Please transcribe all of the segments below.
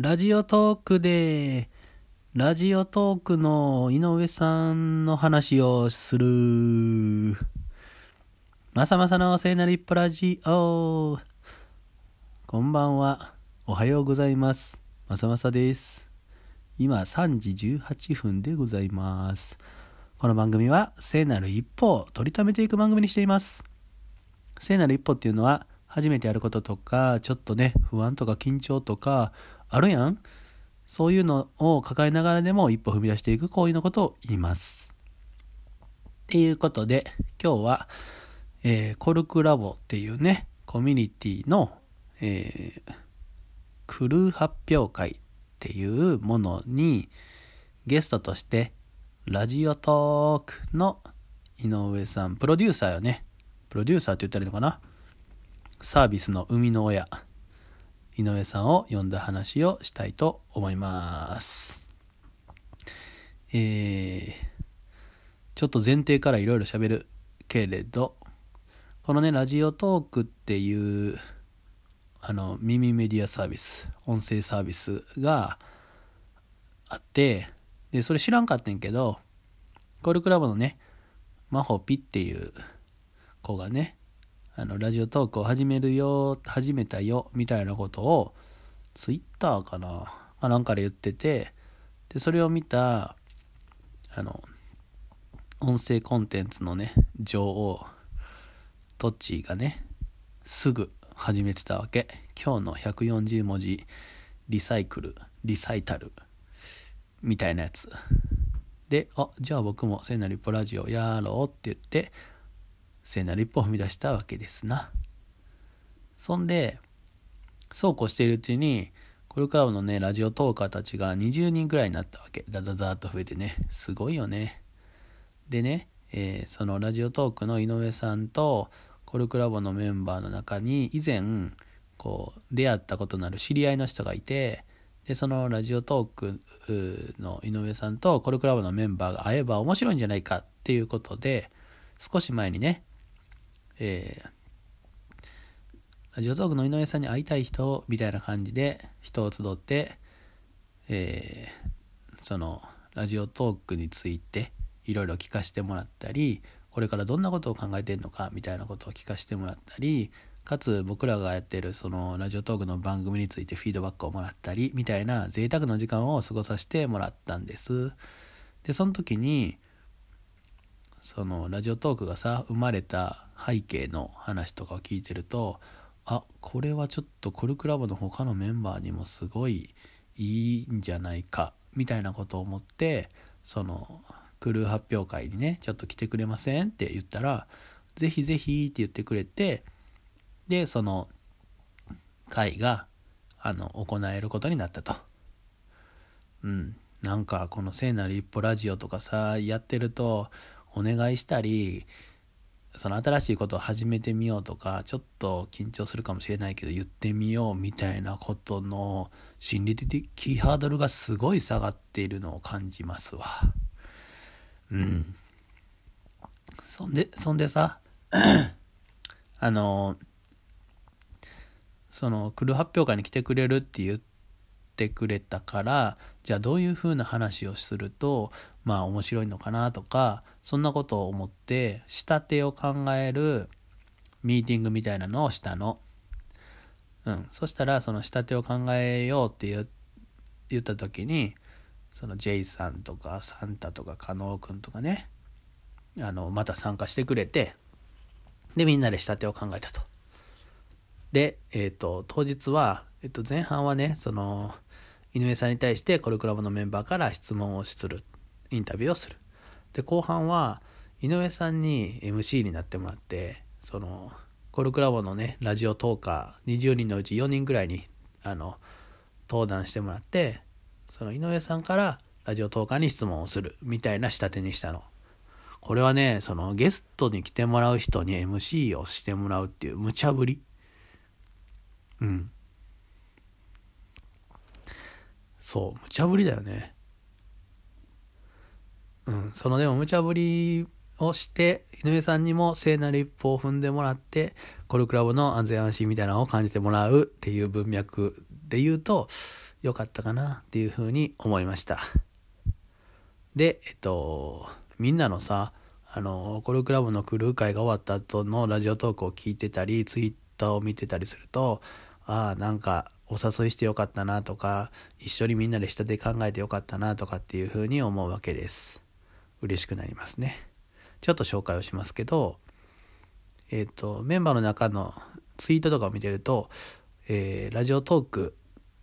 ラジオトークで、ラジオトークの井上さんの話をする。まさまさの聖なる一歩ラジオ。こんばんは。おはようございます。まさまさです。今3時18分でございます。この番組は聖なる一歩を取りためていく番組にしています。聖なる一歩っていうのは初めてやることとか、ちょっとね、不安とか緊張とか、あるやんそういうのを抱えながらでも一歩踏み出していく行為のことを言います。っていうことで、今日は、えー、コルクラボっていうね、コミュニティの、えー、クルー発表会っていうものに、ゲストとして、ラジオトークの井上さん、プロデューサーよね。プロデューサーって言ったらいいのかなサービスの生みの親、井上さんを呼んだ話をしたいと思います。えー、ちょっと前提からいろいろ喋るけれど、このね、ラジオトークっていう、あの、耳メディアサービス、音声サービスがあって、で、それ知らんかったんけど、コールクラブのね、マホピっていう子がね、あの、ラジオトークを始めるよ、始めたよ、みたいなことを、ツイッターかな、まなんかで言ってて、で、それを見た、あの、音声コンテンツのね、女王、トッチーがね、すぐ始めてたわけ。今日の140文字、リサイクル、リサイタル、みたいなやつ。で、あ、じゃあ僕も聖なる一歩ラジオやろうって言って、聖なる一歩を踏み出したわけですな。そんで、そうこうしているうちに、これからのね、ラジオトーカーたちが20人くらいになったわけ。ダダダーっと増えてね。すごいよね。でね、えー、そのラジオトークの井上さんと、コルクラボのメンバーの中に、以前、こう、出会ったことのある知り合いの人がいて、で、そのラジオトークの井上さんとコルクラボのメンバーが会えば面白いんじゃないかっていうことで、少し前にね、えー、ラジオトークの井上さんに会いたい人みたいな感じで人を集って、えー、そのラジオトークについていろいろ聞かせてもらったりこれからどんなことを考えてるのかみたいなことを聞かせてもらったりかつ僕らがやってるそのラジオトークの番組についてフィードバックをもらったりみたいな贅沢な時間を過ごさせてもらったんです。でその時にそのラジオトークがさ生まれた背景の話とかを聞いてるとあこれはちょっとコルクラボの他のメンバーにもすごいいいんじゃないかみたいなことを思ってそのクルー発表会にねちょっと来てくれませんって言ったらぜひぜひって言ってくれてでその会があの行えることになったと。うん。なんかこの聖なる一歩ラジオとかさやってるとお願いしたりその新しいことを始めてみようとかちょっと緊張するかもしれないけど言ってみようみたいなことの心理的ハードルがすごい下がっているのを感じますわ。うん。そんでそんでさあのその来る発表会に来てくれるって言ってくれたからじゃあどういうふうな話をするとまあ面白いのかなとかそんなことを思って仕立てを考えるミーティングみたいなのをしたの。うん、そしたらその仕立てを考えようって言った時にその J さんとかサンタとか加納くんとかねあのまた参加してくれてでみんなで仕立てを考えたと。で、えっ、ー、と当日は、えっ、ー、と、前半はねその井上さんに対してコルクラブのメンバーから質問をするインタビューをする。で、後半は、井上さんに MC になってもらって、その、コルクラボのね、ラジオトーカー20人のうち4人ぐらいに、あの、登壇してもらって、その井上さんからラジオトーカーに質問をするみたいな仕立てにしたの。これはね、そのゲストに来てもらう人に MC をしてもらうっていう無茶ぶり。うん。そう、無茶ぶりだよね。うん、そのでも無茶ぶりをして井上さんにも聖なる一歩を踏んでもらってコルクラブの安全安心みたいなのを感じてもらうっていう文脈で言うと良かったかなっていうふうに思いましたでえっとみんなのさあのコルクラブのクルー会が終わった後のラジオトークを聞いてたりツイッターを見てたりするとああなんかお誘いしてよかったなとか一緒にみんなで下で考えてよかったなとかっていうふうに思うわけです。嬉しくなりますね。ちょっと紹介をしますけどえっ、ー、とメンバーの中のツイートとかを見てると、えー、ラジオトーク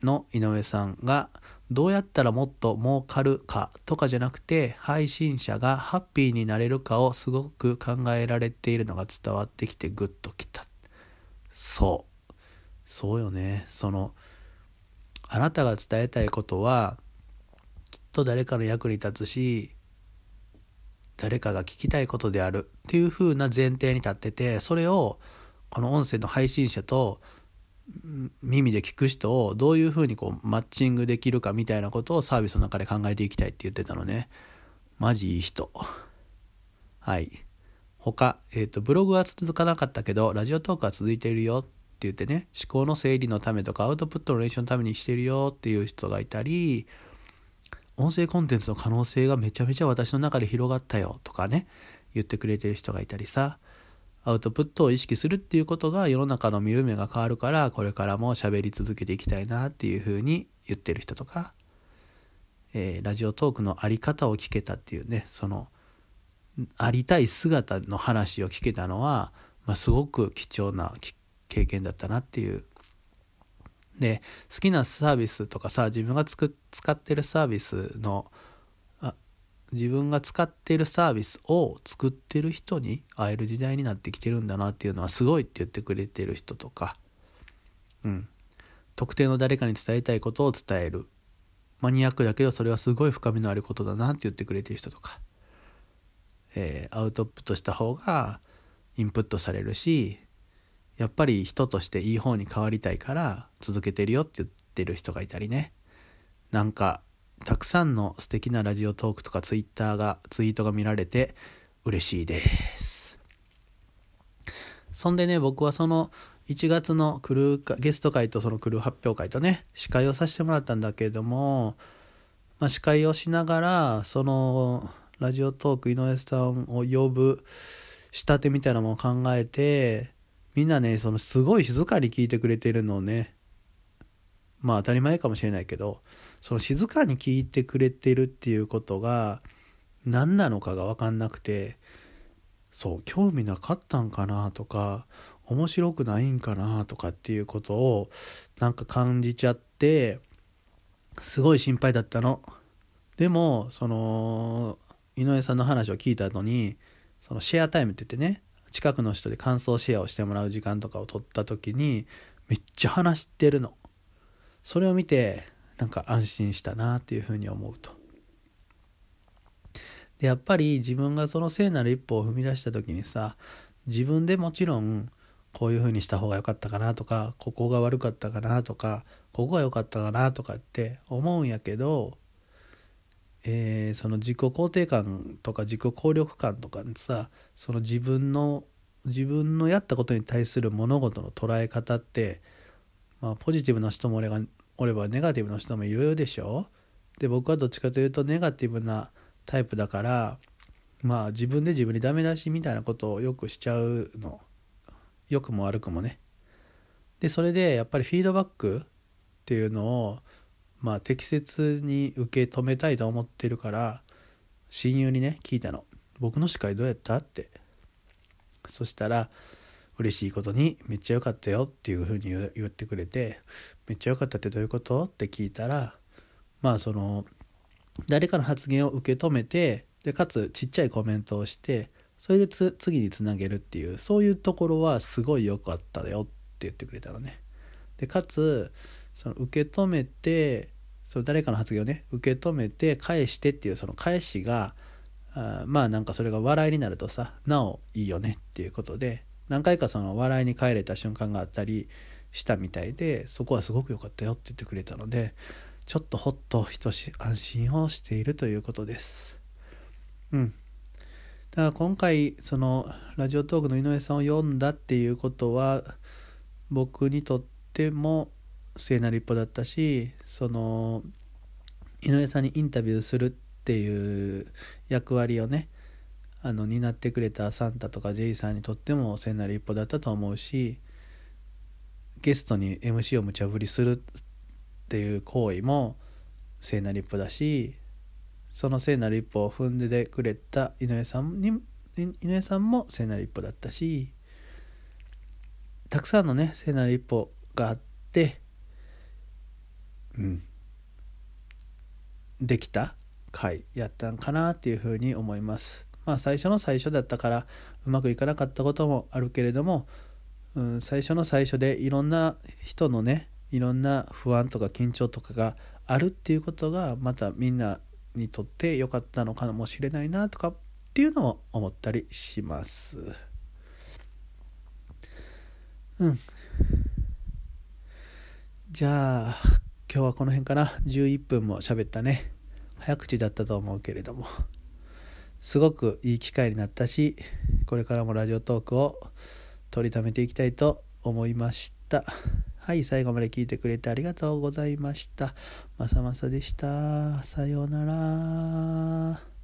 の井上さんがどうやったらもっと儲かるかとかじゃなくて配信者がハッピーになれるかをすごく考えられているのが伝わってきてグッときた。そう。そうよね。そのあなたが伝えたいことはきっと誰かの役に立つし誰かが聞きたいことである。っていう風な前提に立っててそれをこの音声の配信者と耳で聞く人をどういうふうにこうマッチングできるかみたいなことをサービスの中で考えていきたいって言ってたのね。マジいい人。はい。他、えーと、ブログは続かなかったけどラジオトークは続いているよ。言ってね思考の整理のためとかアウトプットの練習のためにしてるよっていう人がいたり音声コンテンツの可能性がめちゃめちゃ私の中で広がったよとかね言ってくれてる人がいたりさアウトプットを意識するっていうことが世の中の見る目が変わるからこれからも喋り続けていきたいなっていうふうに言ってる人とか、えー、ラジオトークのあり方を聞けたっていうねそのありたい姿の話を聞けたのは、まあ、すごく貴重な経験だったなっていう。で好きなサービスとかさ自分がつく使ってるサービスのあ自分が使ってるサービスを作ってる人に会える時代になってきてるんだなっていうのはすごいって言ってくれてる人とか、うん、特定の誰かに伝えたいことを伝える。マニアックだけどそれはすごい深みのあることだなって言ってくれてる人とか、えー、アウトプットした方がインプットされるしやっぱり人としていい方に変わりたいから続けてるよって言ってる人がいたりね。なんかたくさんの素敵なラジオトークとかツイッターがツイートが見られて嬉しいです。そんでね僕はその1月のクルーゲスト会とそのクルー発表会とね司会をさせてもらったんだけれども、まあ、司会をしながらそのラジオトーク井上さんを呼ぶ仕立てみたいなものを考えてみんなねそのすごい静かに聞いてくれてるのをねまあ当たり前かもしれないけどその静かに聞いてくれてるっていうことが何なのかが分かんなくてそう興味なかったんかなとか面白くないんかなとかっていうことをなんか感じちゃってすごい心配だったの。でもその井上さんの話を聞いた後にそのシェアタイムって言ってね近くの人で感想シェアをしてもらう時間とかを取った時にめっちゃ話してるの。それを見てなんか安心したなっていうふうに思うと。でやっぱり自分がその聖なる一歩を踏み出した時にさ自分でもちろんこういうふうにした方が良かったかなとかここが悪かったかなとかここが良かったかなとかって思うんやけど、えー、その自己肯定感とか自己効力感とかさその自分の自分のやったことに対する物事の捉え方って、まあ、ポジティブな人も俺がおればネガティブな人もいろいろでしょ？で僕はどっちかというとネガティブなタイプだからまあ自分で自分にダメ出しみたいなことをよくしちゃうの。良くも悪くもね。でそれでやっぱりフィードバックっていうのをまあ適切に受け止めたいと思ってるから親友にね聞いたの「僕の司会どうやった?」ってそしたら嬉しいことにめっちゃ良かったよっていうふうに言ってくれてめっちゃ良かったってどういうこと？って聞いたらまあその誰かの発言を受け止めてでかつちっちゃいコメントをしてそれで次につなげるっていうそういうところはすごい良かったよって言ってくれたのね。でかつその受け止めてその誰かの発言をね受け止めて返してっていうその返しがあまあなんかそれが笑いになるとさなおいいよねっていうことで何回かその笑いに帰れた瞬間があったりしたみたいでそこはすごく良かったよって言ってくれたのでちょっとほっと一し安心をしているということです。うん。だから今回そのラジオトークの井上さんを読んだっていうことは僕にとっても聖なる一歩だったしその井上さんにインタビューするっていう役割をねあの担ってくれたサンタとかジェイさんにとっても聖なる一歩だったと思うしゲストに MC を無茶ぶりするっていう行為も聖なる一歩だしその聖なる一歩を踏んでくれた井上さんに井上さんも聖なる一歩だったしたくさんのね聖なる一歩があってうん。できた回やったんかなっていうふうに思います。まあ最初の最初だったからうまくいかなかったこともあるけれども、うん、最初の最初でいろんな人のねいろんな不安とか緊張とかがあるっていうことがまたみんなにとって良かったのかもしれないなとかっていうのも思ったりします。うん。じゃあ今日はこの辺かな。11分も喋ったね。早口だったと思うけれども。すごくいい機会になったしこれからもラジオトークを取りためていきたいと思いました。はい最後まで聞いてくれてありがとうございました。まさまさでした。さようなら。